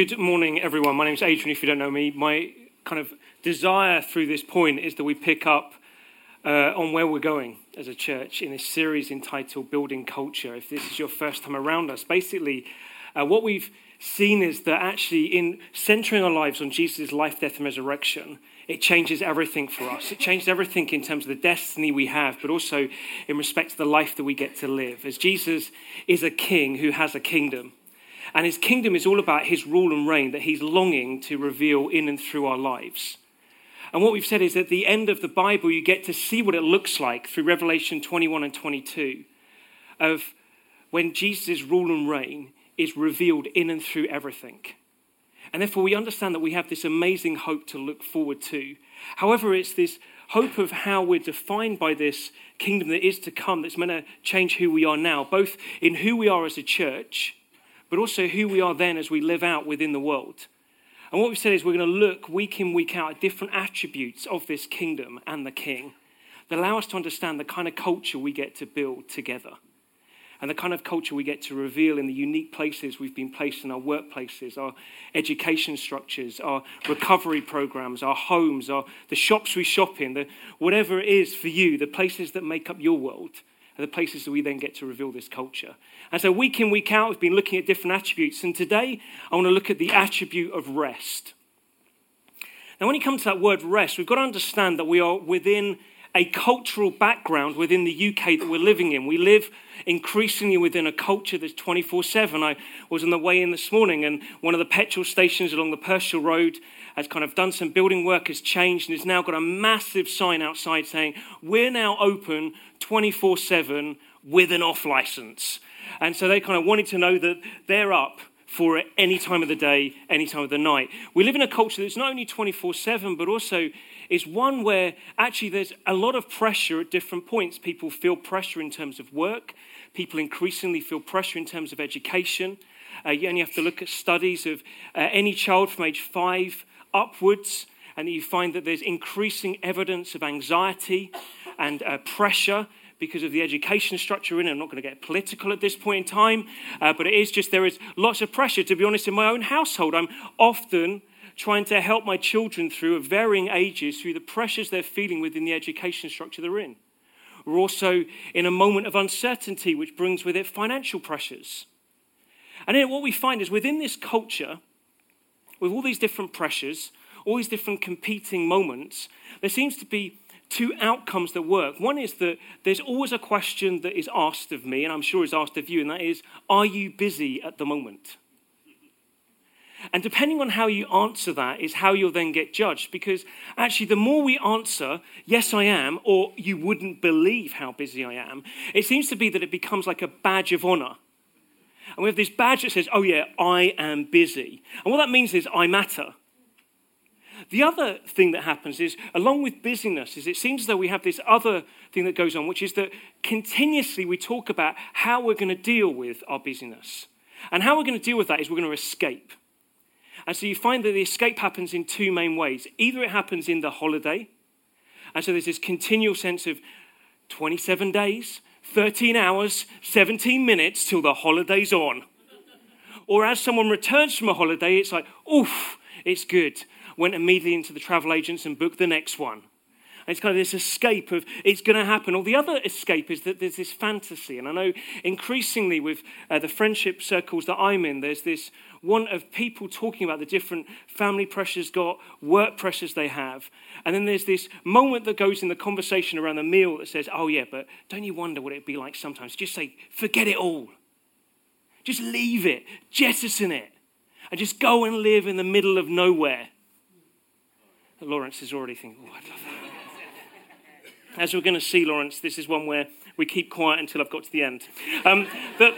Good morning, everyone. My name is Adrian, if you don't know me. My kind of desire through this point is that we pick up uh, on where we're going as a church in this series entitled Building Culture. If this is your first time around us, basically, uh, what we've seen is that actually, in centering our lives on Jesus' life, death, and resurrection, it changes everything for us. It changes everything in terms of the destiny we have, but also in respect to the life that we get to live. As Jesus is a king who has a kingdom. And his kingdom is all about his rule and reign that he's longing to reveal in and through our lives. And what we've said is at the end of the Bible, you get to see what it looks like through Revelation 21 and 22 of when Jesus' rule and reign is revealed in and through everything. And therefore, we understand that we have this amazing hope to look forward to. However, it's this hope of how we're defined by this kingdom that is to come that's meant to change who we are now, both in who we are as a church, but also who we are then as we live out within the world. And what we've said is we're going to look week in, week out at different attributes of this kingdom and the king that allow us to understand the kind of culture we get to build together and the kind of culture we get to reveal in the unique places we've been placed in our workplaces, our education structures, our recovery programs, our homes, our, the shops we shop in, the, whatever it is for you, the places that make up your world are the places that we then get to reveal this culture. And so, week in, week out, we've been looking at different attributes. And today, I want to look at the attribute of rest. Now, when you come to that word rest, we've got to understand that we are within a cultural background within the UK that we're living in. We live increasingly within a culture that's 24 7. I was on the way in this morning, and one of the petrol stations along the Pershore Road has kind of done some building work, has changed, and has now got a massive sign outside saying, We're now open 24 7 with an off license. And so they kind of wanted to know that they're up for any time of the day, any time of the night. We live in a culture that's not only 24 7, but also is one where actually there's a lot of pressure at different points. People feel pressure in terms of work, people increasingly feel pressure in terms of education. Uh, you only have to look at studies of uh, any child from age five upwards, and you find that there's increasing evidence of anxiety and uh, pressure because of the education structure in it. I'm not going to get political at this point in time, uh, but it is just there is lots of pressure. To be honest, in my own household, I'm often trying to help my children through at varying ages through the pressures they're feeling within the education structure they're in. We're also in a moment of uncertainty, which brings with it financial pressures. And then what we find is within this culture, with all these different pressures, all these different competing moments, there seems to be two outcomes that work. One is that there's always a question that is asked of me, and I'm sure is asked of you, and that is, are you busy at the moment? And depending on how you answer that is how you'll then get judged. Because actually, the more we answer, yes, I am, or you wouldn't believe how busy I am, it seems to be that it becomes like a badge of honor. And we have this badge that says, oh, yeah, I am busy. And what that means is I matter. The other thing that happens is, along with busyness, is it seems as though we have this other thing that goes on, which is that continuously we talk about how we're going to deal with our busyness. And how we're going to deal with that is we're going to escape. And so you find that the escape happens in two main ways. Either it happens in the holiday, and so there's this continual sense of 27 days, 13 hours, 17 minutes till the holiday's on. Or as someone returns from a holiday, it's like, oof, it's good. Went immediately into the travel agents and booked the next one. It's kind of this escape of it's going to happen. Or the other escape is that there's this fantasy. And I know increasingly with uh, the friendship circles that I'm in, there's this one of people talking about the different family pressures got, work pressures they have. And then there's this moment that goes in the conversation around the meal that says, oh, yeah, but don't you wonder what it'd be like sometimes? Just say, forget it all. Just leave it, jettison it, and just go and live in the middle of nowhere. Lawrence is already thinking, oh, I'd love that. As we're going to see, Lawrence, this is one where we keep quiet until I've got to the end. Um, but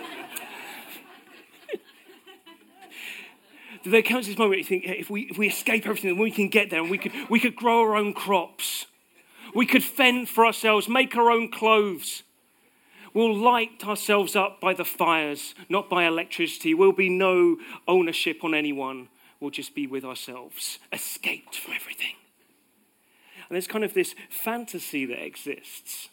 there comes this moment where you think, if we, if we escape everything, then we can get there and we could, we could grow our own crops. We could fend for ourselves, make our own clothes. We'll light ourselves up by the fires, not by electricity. We'll be no ownership on anyone. We'll just be with ourselves, escaped from everything. And there's kind of this fantasy that exists.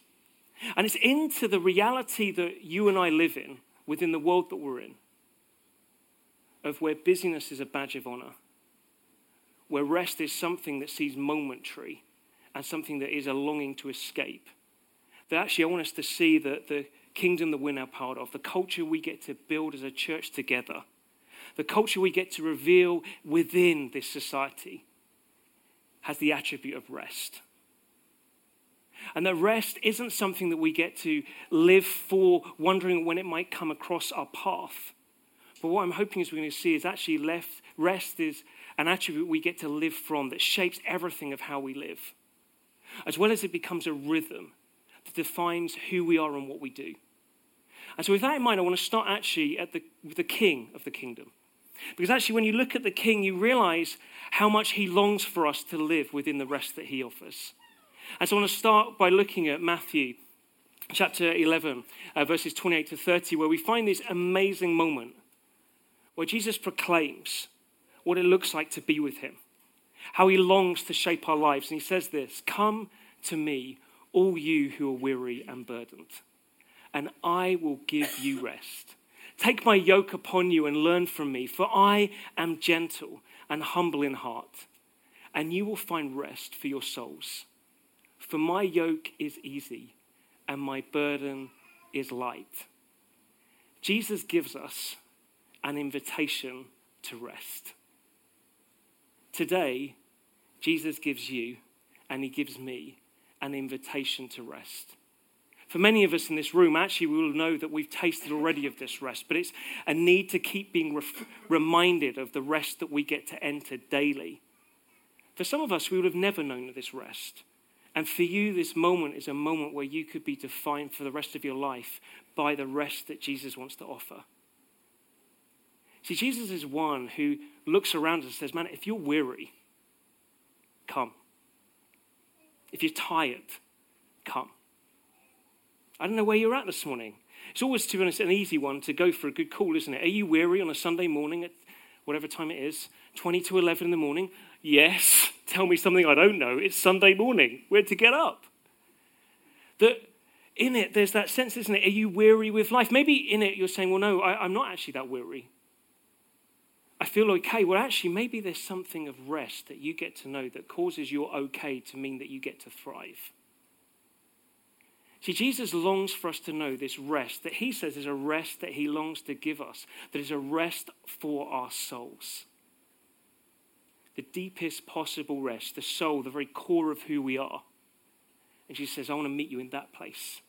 And it's into the reality that you and I live in within the world that we're in of where busyness is a badge of honor, where rest is something that sees momentary and something that is a longing to escape. That actually, I want us to see that the kingdom that we're now part of, the culture we get to build as a church together, the culture we get to reveal within this society has the attribute of rest. And that rest isn't something that we get to live for, wondering when it might come across our path. But what I'm hoping is we're going to see is actually left, rest is an attribute we get to live from that shapes everything of how we live, as well as it becomes a rhythm that defines who we are and what we do. And so, with that in mind, I want to start actually at the, the king of the kingdom. Because actually, when you look at the king, you realize how much he longs for us to live within the rest that he offers. And so, I want to start by looking at Matthew chapter 11, uh, verses 28 to 30, where we find this amazing moment where Jesus proclaims what it looks like to be with him, how he longs to shape our lives. And he says this Come to me, all you who are weary and burdened, and I will give you rest. Take my yoke upon you and learn from me, for I am gentle and humble in heart, and you will find rest for your souls. For my yoke is easy and my burden is light. Jesus gives us an invitation to rest. Today, Jesus gives you and he gives me an invitation to rest. For many of us in this room, actually, we will know that we've tasted already of this rest, but it's a need to keep being ref- reminded of the rest that we get to enter daily. For some of us, we would have never known of this rest. And for you, this moment is a moment where you could be defined for the rest of your life by the rest that Jesus wants to offer. See, Jesus is one who looks around and says, Man, if you're weary, come. If you're tired, come. I don't know where you're at this morning. It's always, to be honest, an easy one to go for a good call, isn't it? Are you weary on a Sunday morning at whatever time it is, 20 to 11 in the morning? Yes. Tell me something I don't know. It's Sunday morning. Where to get up? That in it, there's that sense, isn't it? Are you weary with life? Maybe in it, you're saying, well, no, I, I'm not actually that weary. I feel okay. Well, actually, maybe there's something of rest that you get to know that causes your okay to mean that you get to thrive. See, Jesus longs for us to know this rest that he says is a rest that he longs to give us, that is a rest for our souls. The deepest possible rest, the soul, the very core of who we are. And Jesus says, I want to meet you in that place.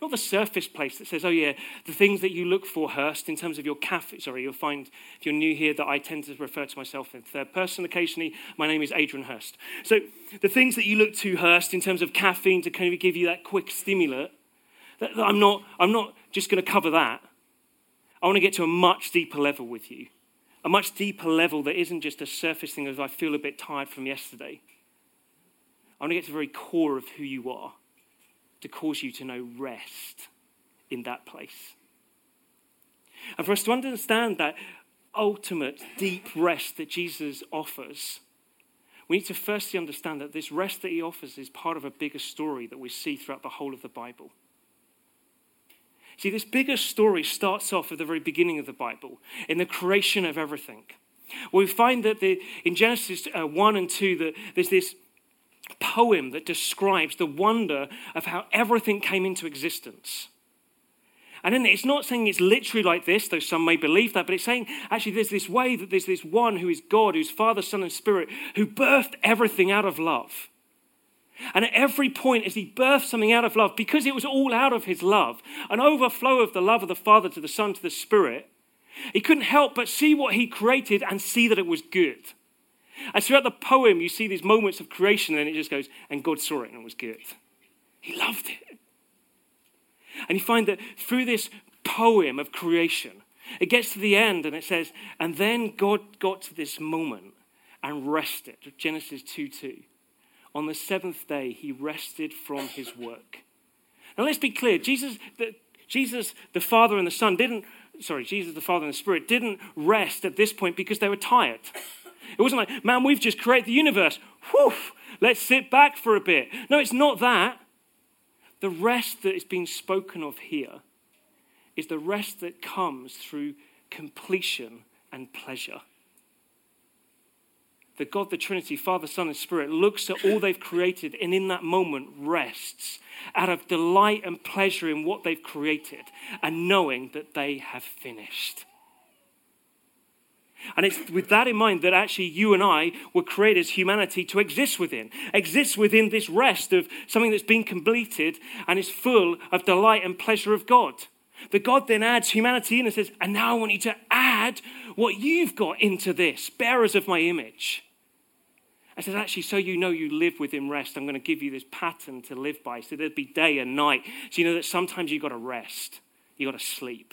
Not the surface place that says, oh, yeah, the things that you look for, Hurst, in terms of your cafe. Sorry, you'll find, if you're new here, that I tend to refer to myself in third person occasionally. My name is Adrian Hurst. So the things that you look to, Hurst, in terms of caffeine to kind of give you that quick stimulant, that, that I'm, not, I'm not just going to cover that. I want to get to a much deeper level with you. A much deeper level that isn't just a surface thing of I feel a bit tired from yesterday. I want to get to the very core of who you are to cause you to know rest in that place. And for us to understand that ultimate deep rest that Jesus offers, we need to firstly understand that this rest that he offers is part of a bigger story that we see throughout the whole of the Bible. See, this bigger story starts off at the very beginning of the Bible, in the creation of everything. we find that the, in Genesis uh, 1 and 2, that there's this poem that describes the wonder of how everything came into existence. And then it's not saying it's literally like this, though some may believe that, but it's saying actually there's this way that there's this one who is God, who's Father, Son, and Spirit, who birthed everything out of love. And at every point, as he birthed something out of love, because it was all out of his love, an overflow of the love of the Father to the Son to the Spirit, he couldn't help but see what he created and see that it was good. And throughout the poem, you see these moments of creation, and then it just goes, and God saw it and it was good. He loved it. And you find that through this poem of creation, it gets to the end and it says, and then God got to this moment and rested. Genesis 2 2. On the seventh day, he rested from his work. Now let's be clear Jesus, the, Jesus, the Father and the Son, didn't, sorry, Jesus, the Father and the Spirit, didn't rest at this point because they were tired. It wasn't like, man, we've just created the universe. Whew, let's sit back for a bit. No, it's not that. The rest that is being spoken of here is the rest that comes through completion and pleasure. The God, the Trinity, Father, Son, and Spirit, looks at all they've created and in that moment rests out of delight and pleasure in what they've created and knowing that they have finished. And it's with that in mind that actually you and I were created as humanity to exist within. Exist within this rest of something that's been completed and is full of delight and pleasure of God. The God then adds humanity in and says, And now I want you to add what you've got into this, bearers of my image. I said, actually, so you know you live within rest, I'm going to give you this pattern to live by. So there'd be day and night. So you know that sometimes you've got to rest, you've got to sleep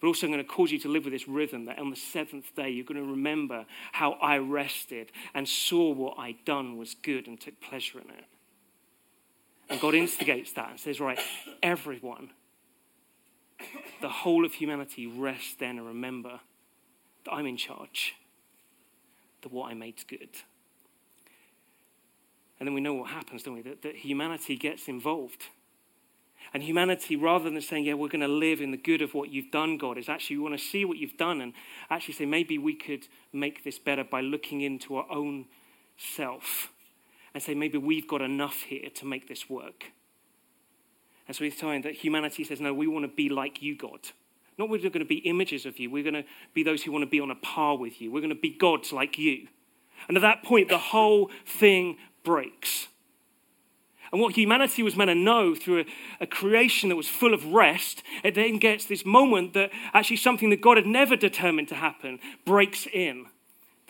but also I'm going to cause you to live with this rhythm that on the seventh day you're going to remember how I rested and saw what I'd done was good and took pleasure in it. And God instigates that and says, right, everyone, the whole of humanity, rest then and remember that I'm in charge, that what I made's good. And then we know what happens, don't we? That, that humanity gets involved. And humanity, rather than saying, yeah, we're going to live in the good of what you've done, God, is actually we want to see what you've done and actually say, maybe we could make this better by looking into our own self and say, maybe we've got enough here to make this work. And so we find that humanity says, no, we want to be like you, God. Not we're going to be images of you. We're going to be those who want to be on a par with you. We're going to be gods like you. And at that point, the whole thing breaks. And what humanity was meant to know through a, a, creation that was full of rest, it then gets this moment that actually something that God had never determined to happen breaks in,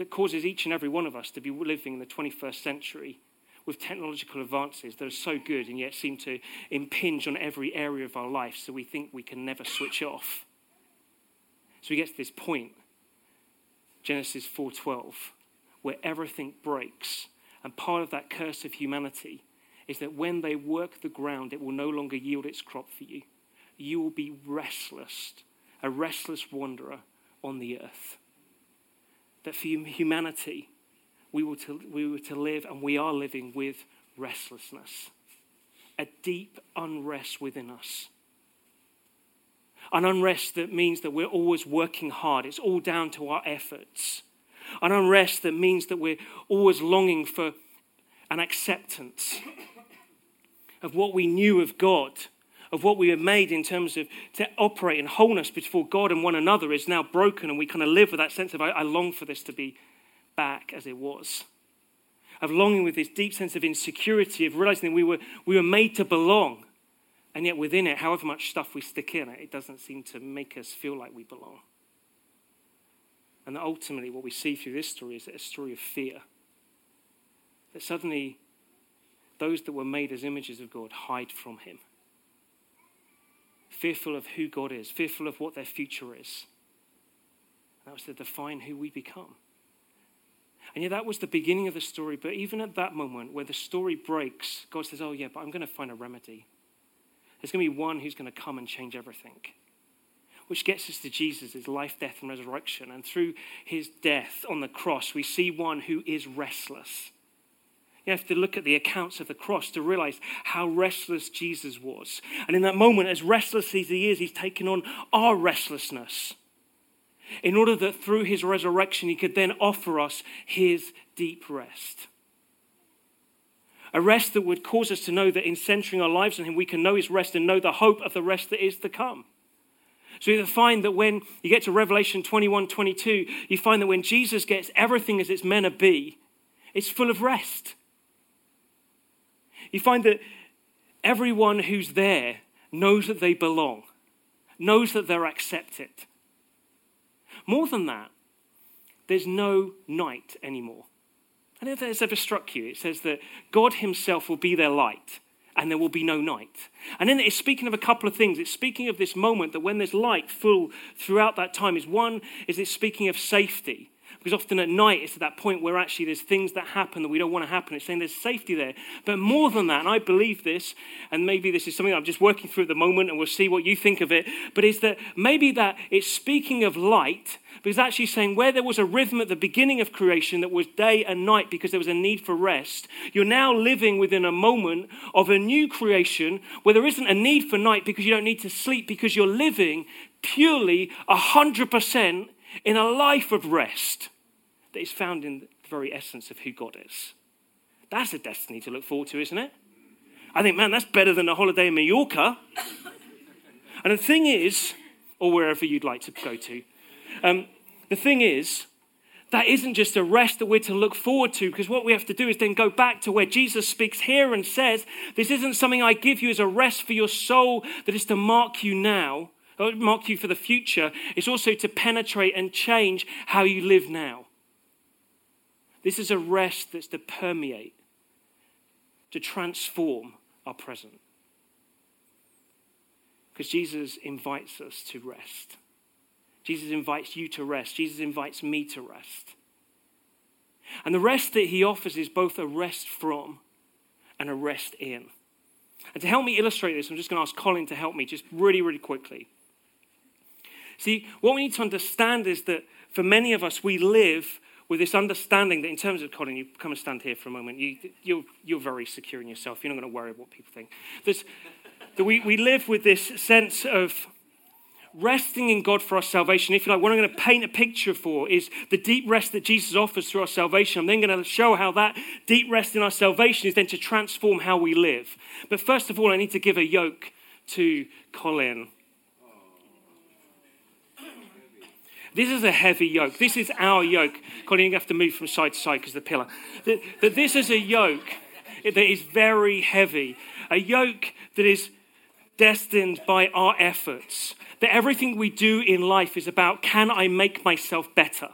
that causes each and every one of us to be living in the 21st century with technological advances that are so good and yet seem to impinge on every area of our life so we think we can never switch off. So we get to this point, Genesis 4:12, where everything breaks, and part of that curse of humanity is that when they work the ground, it will no longer yield its crop for you. You will be restless, a restless wanderer on the earth. That for humanity, we were, to, we were to live, and we are living with restlessness, a deep unrest within us. An unrest that means that we're always working hard, it's all down to our efforts. An unrest that means that we're always longing for an acceptance of what we knew of God, of what we were made in terms of to operate in wholeness before God and one another is now broken, and we kind of live with that sense of, I, I long for this to be back as it was. Of longing with this deep sense of insecurity, of realizing that we were, we were made to belong. And yet, within it, however much stuff we stick in it, it doesn't seem to make us feel like we belong. And ultimately, what we see through this story is a story of fear. That suddenly those that were made as images of God hide from Him. Fearful of who God is, fearful of what their future is. That was to define who we become. And yet, that was the beginning of the story. But even at that moment, where the story breaks, God says, Oh, yeah, but I'm going to find a remedy. There's going to be one who's going to come and change everything. Which gets us to Jesus, his life, death, and resurrection. And through his death on the cross, we see one who is restless you have to look at the accounts of the cross to realize how restless Jesus was. And in that moment, as restless as he is, he's taken on our restlessness in order that through his resurrection, he could then offer us his deep rest. A rest that would cause us to know that in centering our lives on him, we can know his rest and know the hope of the rest that is to come. So you find that when you get to Revelation 21 22, you find that when Jesus gets everything as it's meant to be, it's full of rest you find that everyone who's there knows that they belong, knows that they're accepted. More than that, there's no night anymore. I don't know if that's ever struck you. It says that God Himself will be their light and there will be no night. And then it's speaking of a couple of things. It's speaking of this moment that when there's light full throughout that time is one, is it's speaking of safety. Because often at night, it's at that point where actually there's things that happen that we don't want to happen. It's saying there's safety there. But more than that, and I believe this, and maybe this is something I'm just working through at the moment, and we'll see what you think of it, but is that maybe that it's speaking of light, because it's actually saying where there was a rhythm at the beginning of creation that was day and night because there was a need for rest, you're now living within a moment of a new creation where there isn't a need for night because you don't need to sleep because you're living purely 100% in a life of rest that is found in the very essence of who God is. That's a destiny to look forward to, isn't it? I think, man, that's better than a holiday in Mallorca. and the thing is, or wherever you'd like to go to, um, the thing is, that isn't just a rest that we're to look forward to, because what we have to do is then go back to where Jesus speaks here and says, This isn't something I give you as a rest for your soul that is to mark you now, mark you for the future. It's also to penetrate and change how you live now. This is a rest that's to permeate, to transform our present. Because Jesus invites us to rest. Jesus invites you to rest. Jesus invites me to rest. And the rest that he offers is both a rest from and a rest in. And to help me illustrate this, I'm just going to ask Colin to help me just really, really quickly. See, what we need to understand is that for many of us, we live with this understanding that, in terms of Colin, you come and stand here for a moment. You, you're, you're very secure in yourself. You're not going to worry about what people think. There's, that we, we live with this sense of resting in God for our salvation, if you like, what I'm going to paint a picture for is the deep rest that Jesus offers through our salvation. I'm then going to show how that deep rest in our salvation is then to transform how we live. But first of all, I need to give a yoke to Colin. This is a heavy yoke. This is our yoke. Colin, you have to move from side to side because the pillar. That this is a yoke that is very heavy. A yoke that is destined by our efforts that everything we do in life is about can I make myself better?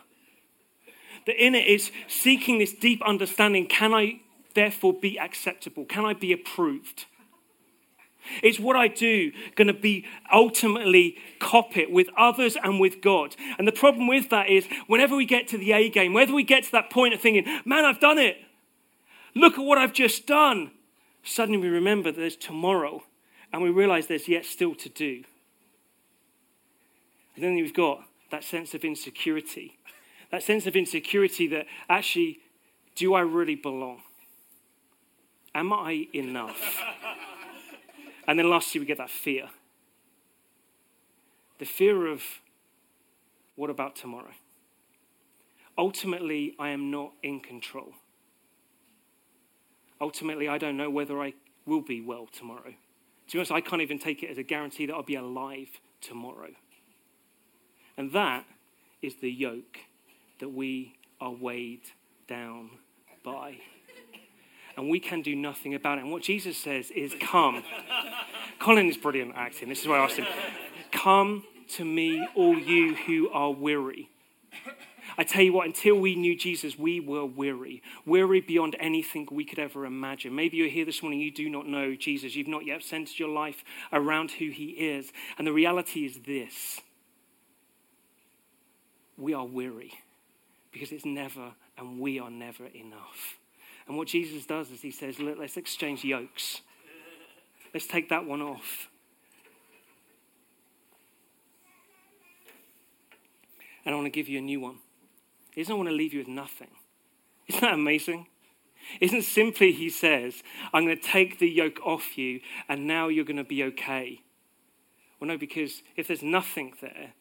That in it is seeking this deep understanding can I therefore be acceptable? Can I be approved? Is what I do going to be ultimately cop it with others and with God? And the problem with that is whenever we get to the A game, whether we get to that point of thinking, man, I've done it. Look at what I've just done. Suddenly we remember there's tomorrow and we realize there's yet still to do. And then you've got that sense of insecurity. That sense of insecurity that actually, do I really belong? Am I enough? And then lastly, we get that fear. The fear of what about tomorrow? Ultimately, I am not in control. Ultimately, I don't know whether I will be well tomorrow. To be honest, I can't even take it as a guarantee that I'll be alive tomorrow. And that is the yoke that we are weighed down by. And we can do nothing about it. And what Jesus says is, Come. Colin is brilliant acting. This is why I asked him. Come to me, all you who are weary. I tell you what, until we knew Jesus, we were weary, weary beyond anything we could ever imagine. Maybe you're here this morning, you do not know Jesus, you've not yet centered your life around who he is. And the reality is this we are weary because it's never and we are never enough. And what Jesus does is he says, Look, let's exchange yokes. Let's take that one off. And I want to give you a new one. He doesn't want to leave you with nothing. Isn't that amazing? Isn't simply, he says, I'm going to take the yoke off you and now you're going to be okay. Well, no, because if there's nothing there,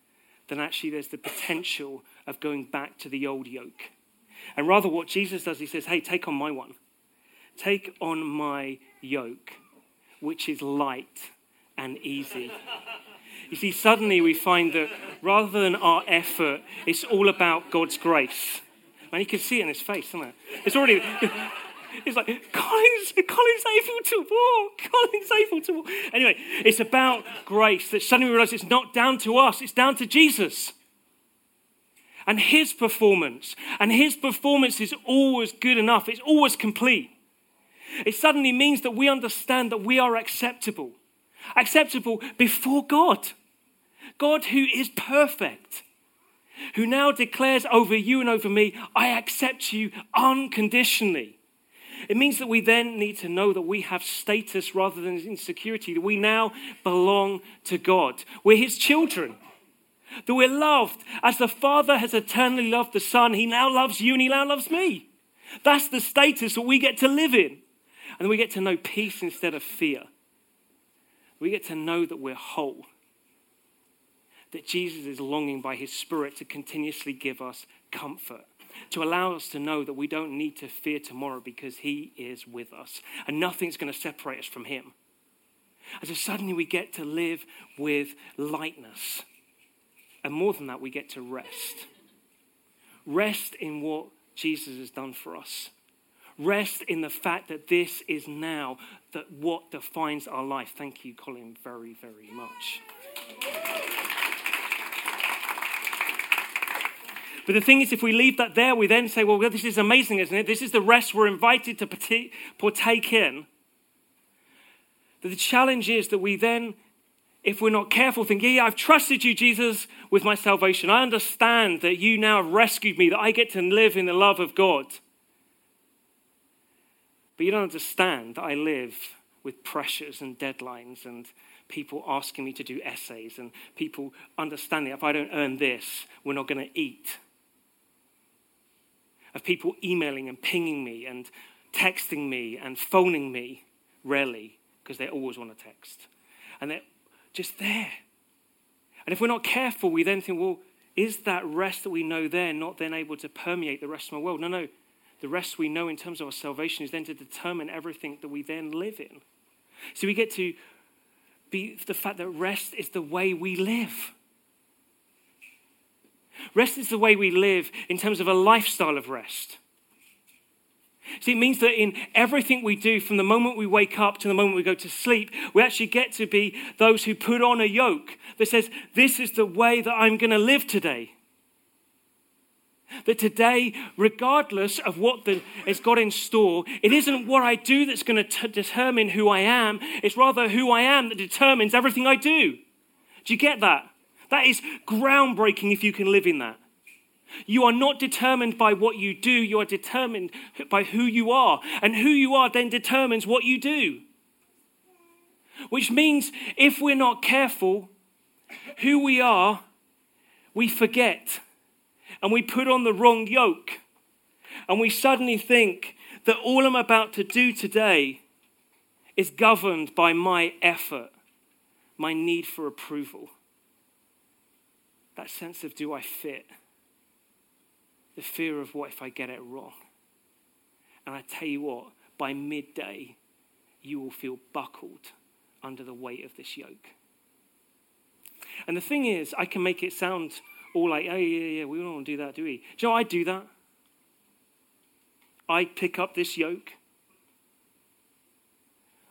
then actually there's the potential of going back to the old yoke. And rather, what Jesus does, he says, Hey, take on my one. Take on my yoke, which is light and easy. You see, suddenly we find that rather than our effort, it's all about God's grace. And you can see it in his face, isn't it? It's already. It's like, Colin's, Colin's able to walk. Colin's able to walk. Anyway, it's about grace that suddenly we realize it's not down to us, it's down to Jesus. And his performance. And his performance is always good enough, it's always complete. It suddenly means that we understand that we are acceptable. Acceptable before God. God, who is perfect who now declares over you and over me, I accept you unconditionally. It means that we then need to know that we have status rather than insecurity, that we now belong to God. We're His children, that we're loved. As the Father has eternally loved the Son, He now loves you and He now loves me. That's the status that we get to live in. And we get to know peace instead of fear. We get to know that we're whole. that Jesus is longing by his Spirit to continuously give us comfort, to allow us to know that we don't need to fear tomorrow because he is with us and nothing's going to separate us from him. And so suddenly we get to live with lightness. And more than that, we get to rest. Rest in what Jesus has done for us. Rest in the fact that this is now that what defines our life. Thank you, Colin, very, very much. But the thing is, if we leave that there, we then say, well, this is amazing, isn't it? This is the rest we're invited to partake in. But the challenge is that we then, if we're not careful, think, yeah, yeah, I've trusted you, Jesus, with my salvation. I understand that you now have rescued me, that I get to live in the love of God. But you don't understand that I live with pressures and deadlines and people asking me to do essays and people understanding if I don't earn this, we're not going to eat. Of people emailing and pinging me and texting me and phoning me, rarely, because they always want to text. And they're just there. And if we're not careful, we then think, well, is that rest that we know there not then able to permeate the rest of my world? No, no. The rest we know in terms of our salvation is then to determine everything that we then live in. So we get to be the fact that rest is the way we live. Rest is the way we live in terms of a lifestyle of rest. See, it means that in everything we do, from the moment we wake up to the moment we go to sleep, we actually get to be those who put on a yoke that says, This is the way that I'm going to live today. That today, regardless of what has got in store, it isn't what I do that's going to determine who I am. It's rather who I am that determines everything I do. Do you get that? That is groundbreaking if you can live in that. You are not determined by what you do, you are determined by who you are. And who you are then determines what you do. Which means if we're not careful, who we are, we forget and we put on the wrong yoke. And we suddenly think that all I'm about to do today is governed by my effort, my need for approval. That sense of do I fit? The fear of what if I get it wrong? And I tell you what, by midday, you will feel buckled under the weight of this yoke. And the thing is, I can make it sound all like, oh, yeah, yeah, we don't want to do that, do we? Do you know I do that? I pick up this yoke.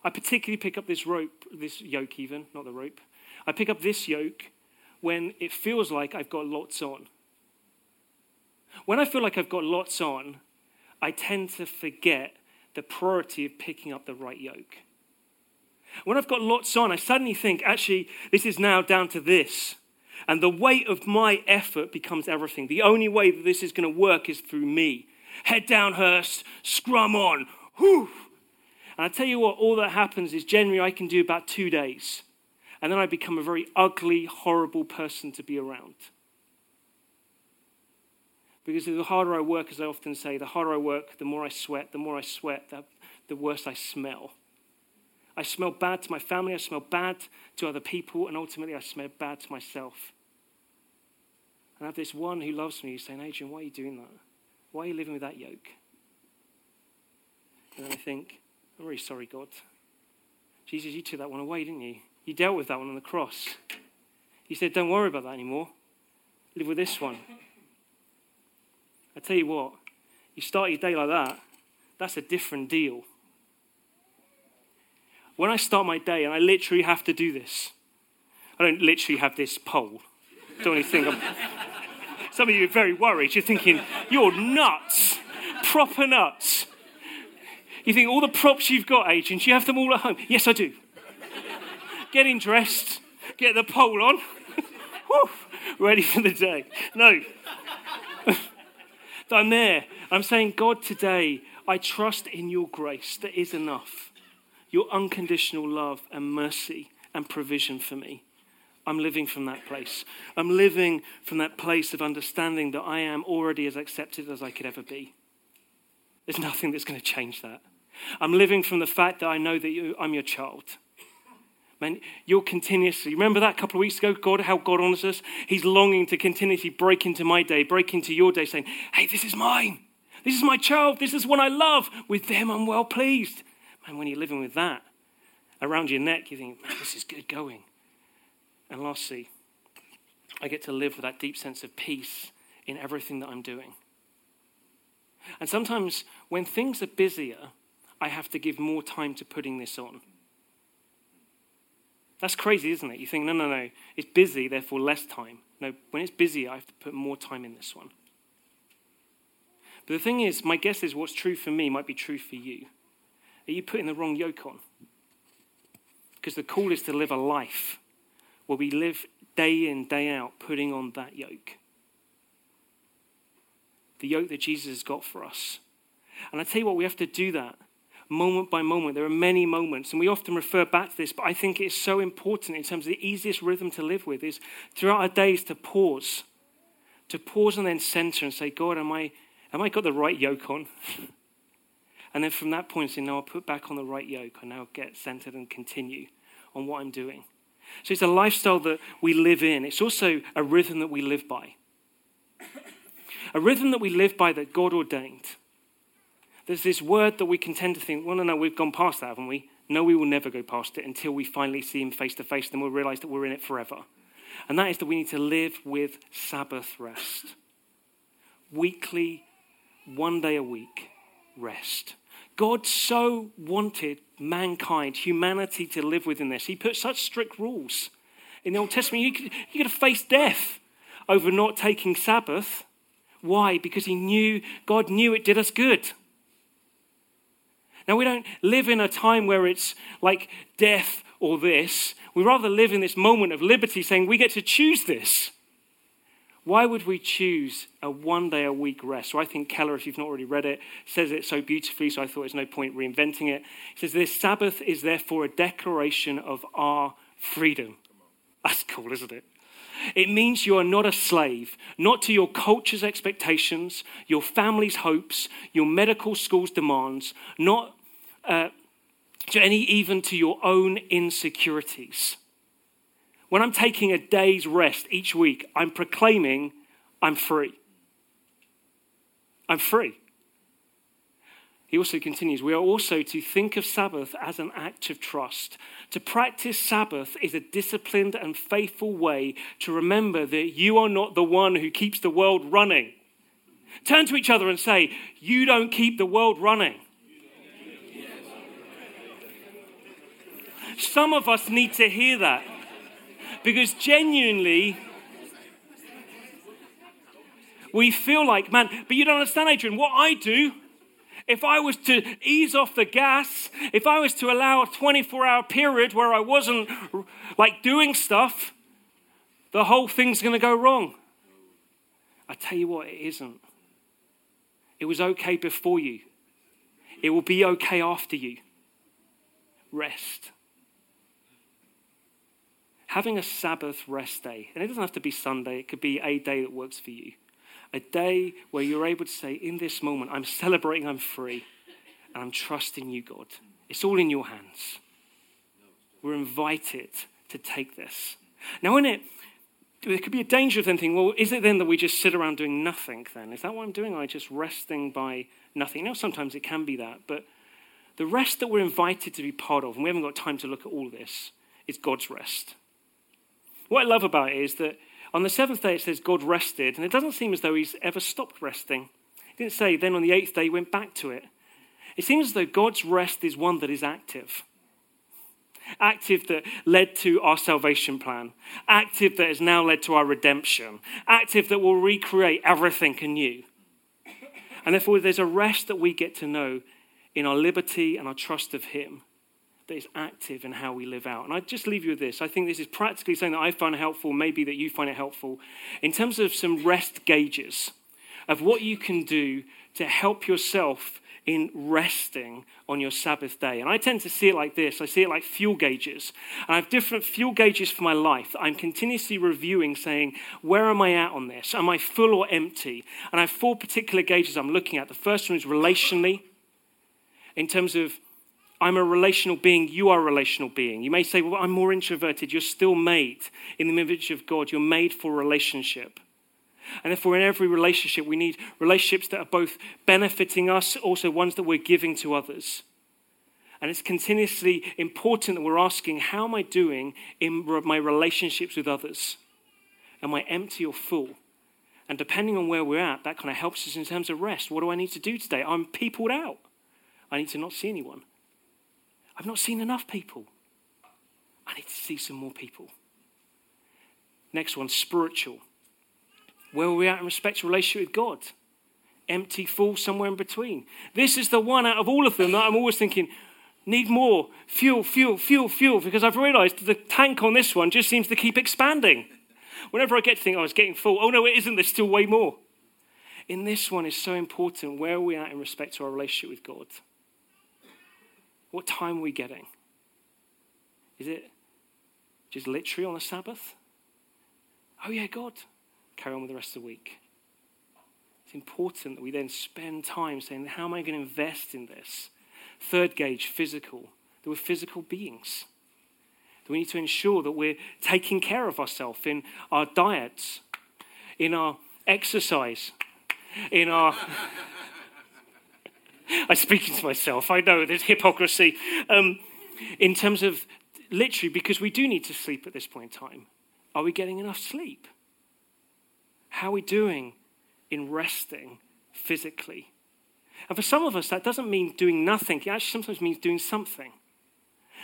I particularly pick up this rope, this yoke, even, not the rope. I pick up this yoke when it feels like I've got lots on. When I feel like I've got lots on, I tend to forget the priority of picking up the right yoke. When I've got lots on, I suddenly think, actually, this is now down to this. And the weight of my effort becomes everything. The only way that this is going to work is through me. Head down, Hurst, scrum on. Whew. And I tell you what, all that happens is generally I can do about two days. And then I become a very ugly, horrible person to be around. Because the harder I work, as I often say, the harder I work, the more I sweat, the more I sweat, the, the worse I smell. I smell bad to my family, I smell bad to other people, and ultimately I smell bad to myself. And I have this one who loves me saying, Adrian, why are you doing that? Why are you living with that yoke? And then I think, I'm really sorry, God. Jesus, you took that one away, didn't you? You dealt with that one on the cross. You said, don't worry about that anymore. Live with this one. I tell you what, you start your day like that, that's a different deal. When I start my day, and I literally have to do this, I don't literally have this pole. Don't you think I'm. Some of you are very worried. You're thinking, you're nuts, proper nuts. You think all the props you've got, agents, you have them all at home. Yes, I do. Getting dressed, get the pole on, ready for the day. No. I'm there. I'm saying, God, today, I trust in your grace that is enough your unconditional love and mercy and provision for me. I'm living from that place. I'm living from that place of understanding that I am already as accepted as I could ever be. There's nothing that's going to change that. I'm living from the fact that I know that you, I'm your child. Man, you're continuously, remember that a couple of weeks ago, God, how God honors us? He's longing to continuously break into my day, break into your day, saying, hey, this is mine. This is my child. This is one I love. With them, I'm well pleased. Man, when you're living with that around your neck, you think, man, this is good going. And lastly, I get to live with that deep sense of peace in everything that I'm doing. And sometimes when things are busier, I have to give more time to putting this on. That's crazy, isn't it? You think, no, no, no, it's busy, therefore less time. No, when it's busy, I have to put more time in this one. But the thing is, my guess is what's true for me might be true for you. Are you putting the wrong yoke on? Because the call is to live a life where we live day in, day out, putting on that yoke. The yoke that Jesus has got for us. And I tell you what, we have to do that moment by moment. There are many moments, and we often refer back to this, but I think it's so important in terms of the easiest rhythm to live with is throughout our days to pause, to pause and then center and say, God, am I, am I got the right yoke on? and then from that point, say, no, I'll put back on the right yoke. I now get centered and continue on what I'm doing. So it's a lifestyle that we live in. It's also a rhythm that we live by. A rhythm that we live by that God ordained. There's this word that we can tend to think, well, no, no, we've gone past that, haven't we? No, we will never go past it until we finally see Him face to face, then we'll realize that we're in it forever. And that is that we need to live with Sabbath rest. Weekly, one day a week rest. God so wanted mankind, humanity, to live within this. He put such strict rules. In the Old Testament, you could, you could have faced death over not taking Sabbath. Why? Because he knew, God knew it did us good. Now, we don't live in a time where it's like death or this. We rather live in this moment of liberty saying we get to choose this. Why would we choose a one day a week rest? So I think Keller, if you've not already read it, says it so beautifully, so I thought there's no point reinventing it. He says, This Sabbath is therefore a declaration of our freedom. That's cool, isn't it? It means you are not a slave, not to your culture's expectations, your family's hopes, your medical school's demands, not uh, to any even to your own insecurities. When I'm taking a day's rest each week, I'm proclaiming I'm free. I'm free. He also continues, we are also to think of Sabbath as an act of trust. To practice Sabbath is a disciplined and faithful way to remember that you are not the one who keeps the world running. Turn to each other and say, You don't keep the world running. Some of us need to hear that because genuinely, we feel like, man, but you don't understand, Adrian, what I do if I was to ease off the gas, if I was to allow a 24 hour period where I wasn't like doing stuff, the whole thing's going to go wrong. I tell you what, it isn't. It was okay before you, it will be okay after you. Rest. Having a Sabbath rest day, and it doesn't have to be Sunday, it could be a day that works for you a day where you're able to say, in this moment, I'm celebrating I'm free and I'm trusting you, God. It's all in your hands. We're invited to take this. Now, in it, there could be a danger of then thinking, well, is it then that we just sit around doing nothing then? Is that what I'm doing? I just resting by nothing? Now, sometimes it can be that, but the rest that we're invited to be part of, and we haven't got time to look at all this, is God's rest. What I love about it is that on the seventh day, it says God rested, and it doesn't seem as though he's ever stopped resting. It didn't say then on the eighth day he went back to it. It seems as though God's rest is one that is active. Active that led to our salvation plan. Active that has now led to our redemption. Active that will recreate everything anew. And therefore, there's a rest that we get to know in our liberty and our trust of Him that is active in how we live out. And I just leave you with this. I think this is practically something that I find helpful, maybe that you find it helpful, in terms of some rest gauges of what you can do to help yourself in resting on your Sabbath day. And I tend to see it like this I see it like fuel gauges. And I have different fuel gauges for my life. I'm continuously reviewing, saying, where am I at on this? Am I full or empty? And I have four particular gauges I'm looking at. The first one is relationally, in terms of I'm a relational being, you are a relational being. You may say, Well, I'm more introverted. You're still made in the image of God. You're made for relationship. And we're in every relationship, we need relationships that are both benefiting us, also ones that we're giving to others. And it's continuously important that we're asking, How am I doing in my relationships with others? Am I empty or full? And depending on where we're at, that kind of helps us in terms of rest. What do I need to do today? I'm peopled out. I need to not see anyone. I've not seen enough people. I need to see some more people. Next one, spiritual. Where are we at in respect to relationship with God? Empty, full, somewhere in between. This is the one out of all of them that I'm always thinking, need more fuel, fuel, fuel, fuel, because I've realized the tank on this one just seems to keep expanding. Whenever I get to think, oh, I was getting full, oh no, it isn't, there's still way more. In this one is so important. Where are we at in respect to our relationship with God? What time are we getting? Is it just literally on a Sabbath? Oh, yeah, God. Carry on with the rest of the week. It's important that we then spend time saying, How am I going to invest in this? Third gauge, physical. That we're physical beings. That we need to ensure that we're taking care of ourselves in our diets, in our exercise, in our. I'm speaking to myself. I know there's hypocrisy. Um, in terms of literally, because we do need to sleep at this point in time. Are we getting enough sleep? How are we doing in resting physically? And for some of us, that doesn't mean doing nothing. It actually sometimes means doing something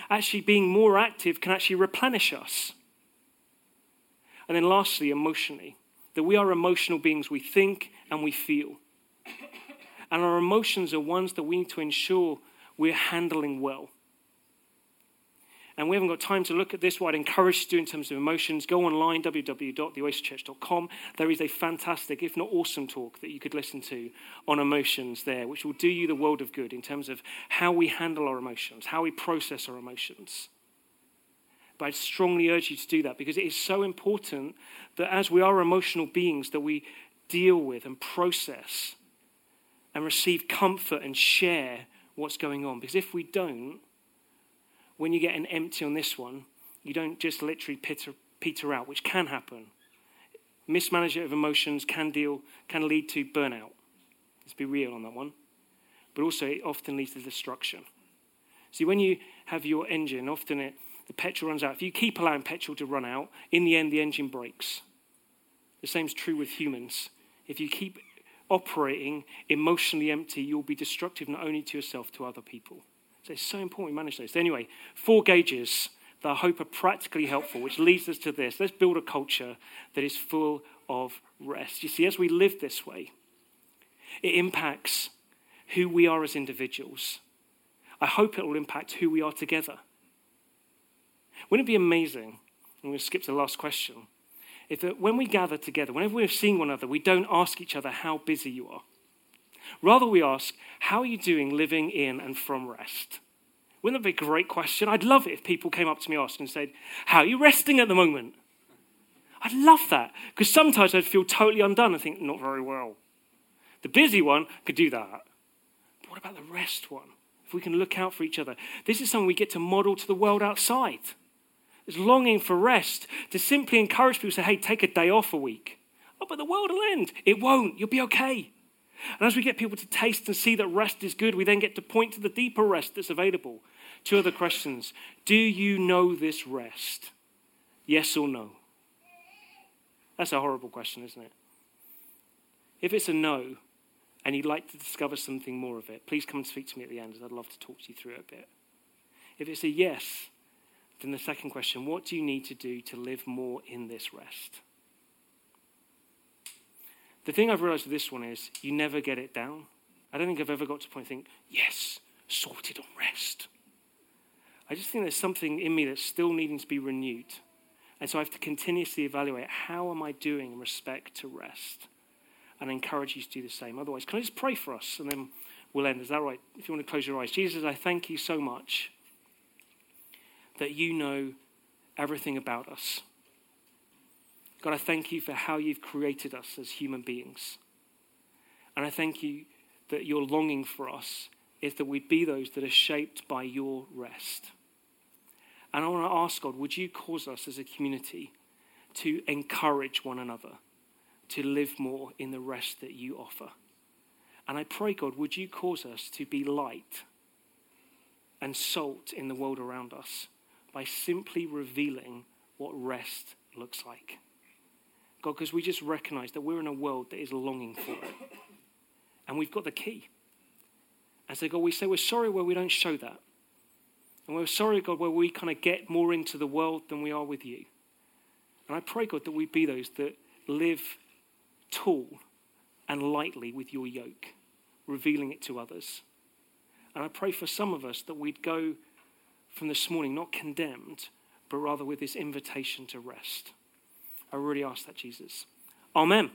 actually being more active can actually replenish us. And then lastly, emotionally, that we are emotional beings. We think and we feel. And our emotions are ones that we need to ensure we're handling well and we haven't got time to look at this, what I'd encourage you to do in terms of emotions, go online, www.theoasischurch.com. There is a fantastic, if not awesome, talk that you could listen to on emotions there, which will do you the world of good in terms of how we handle our emotions, how we process our emotions. But I strongly urge you to do that because it is so important that as we are emotional beings, that we deal with and process and receive comfort and share what's going on. Because if we don't, when you get an empty on this one, you don't just literally peter, peter out, which can happen. Mismanagement of emotions can deal can lead to burnout. Let's be real on that one. But also, it often leads to destruction. See, when you have your engine, often it, the petrol runs out. If you keep allowing petrol to run out, in the end, the engine breaks. The same is true with humans. If you keep operating emotionally empty, you'll be destructive not only to yourself, to other people. So it's so important we manage those. Anyway, four gauges that I hope are practically helpful, which leads us to this. Let's build a culture that is full of rest. You see, as we live this way, it impacts who we are as individuals. I hope it will impact who we are together. Wouldn't it be amazing? I'm going to skip to the last question. If that when we gather together, whenever we're seeing one another, we don't ask each other how busy you are. Rather, we ask, How are you doing living in and from rest? Wouldn't that be a great question? I'd love it if people came up to me asking and said, How are you resting at the moment? I'd love that because sometimes I'd feel totally undone and think, Not very well. The busy one could do that. But what about the rest one? If we can look out for each other, this is something we get to model to the world outside. There's longing for rest to simply encourage people to say, Hey, take a day off a week. Oh, but the world will end. It won't. You'll be okay. And as we get people to taste and see that rest is good, we then get to point to the deeper rest that's available. Two other questions Do you know this rest? Yes or no? That's a horrible question, isn't it? If it's a no, and you'd like to discover something more of it, please come and speak to me at the end, as I'd love to talk to you through it a bit. If it's a yes, then the second question what do you need to do to live more in this rest? The thing I've realized with this one is you never get it down. I don't think I've ever got to point think, yes, sorted on rest. I just think there's something in me that's still needing to be renewed. And so I have to continuously evaluate how am I doing in respect to rest? And encourage you to do the same. Otherwise, can I just pray for us and then we'll end? Is that right? If you want to close your eyes. Jesus, I thank you so much that you know everything about us. God, I thank you for how you've created us as human beings. And I thank you that your longing for us is that we be those that are shaped by your rest. And I want to ask God, would you cause us as a community to encourage one another to live more in the rest that you offer? And I pray, God, would you cause us to be light and salt in the world around us by simply revealing what rest looks like? God, because we just recognize that we're in a world that is longing for it. And we've got the key. And so, God, we say we're sorry where we don't show that. And we're sorry, God, where we kind of get more into the world than we are with you. And I pray, God, that we be those that live tall and lightly with your yoke, revealing it to others. And I pray for some of us that we'd go from this morning not condemned, but rather with this invitation to rest. I really ask that, Jesus. Amen.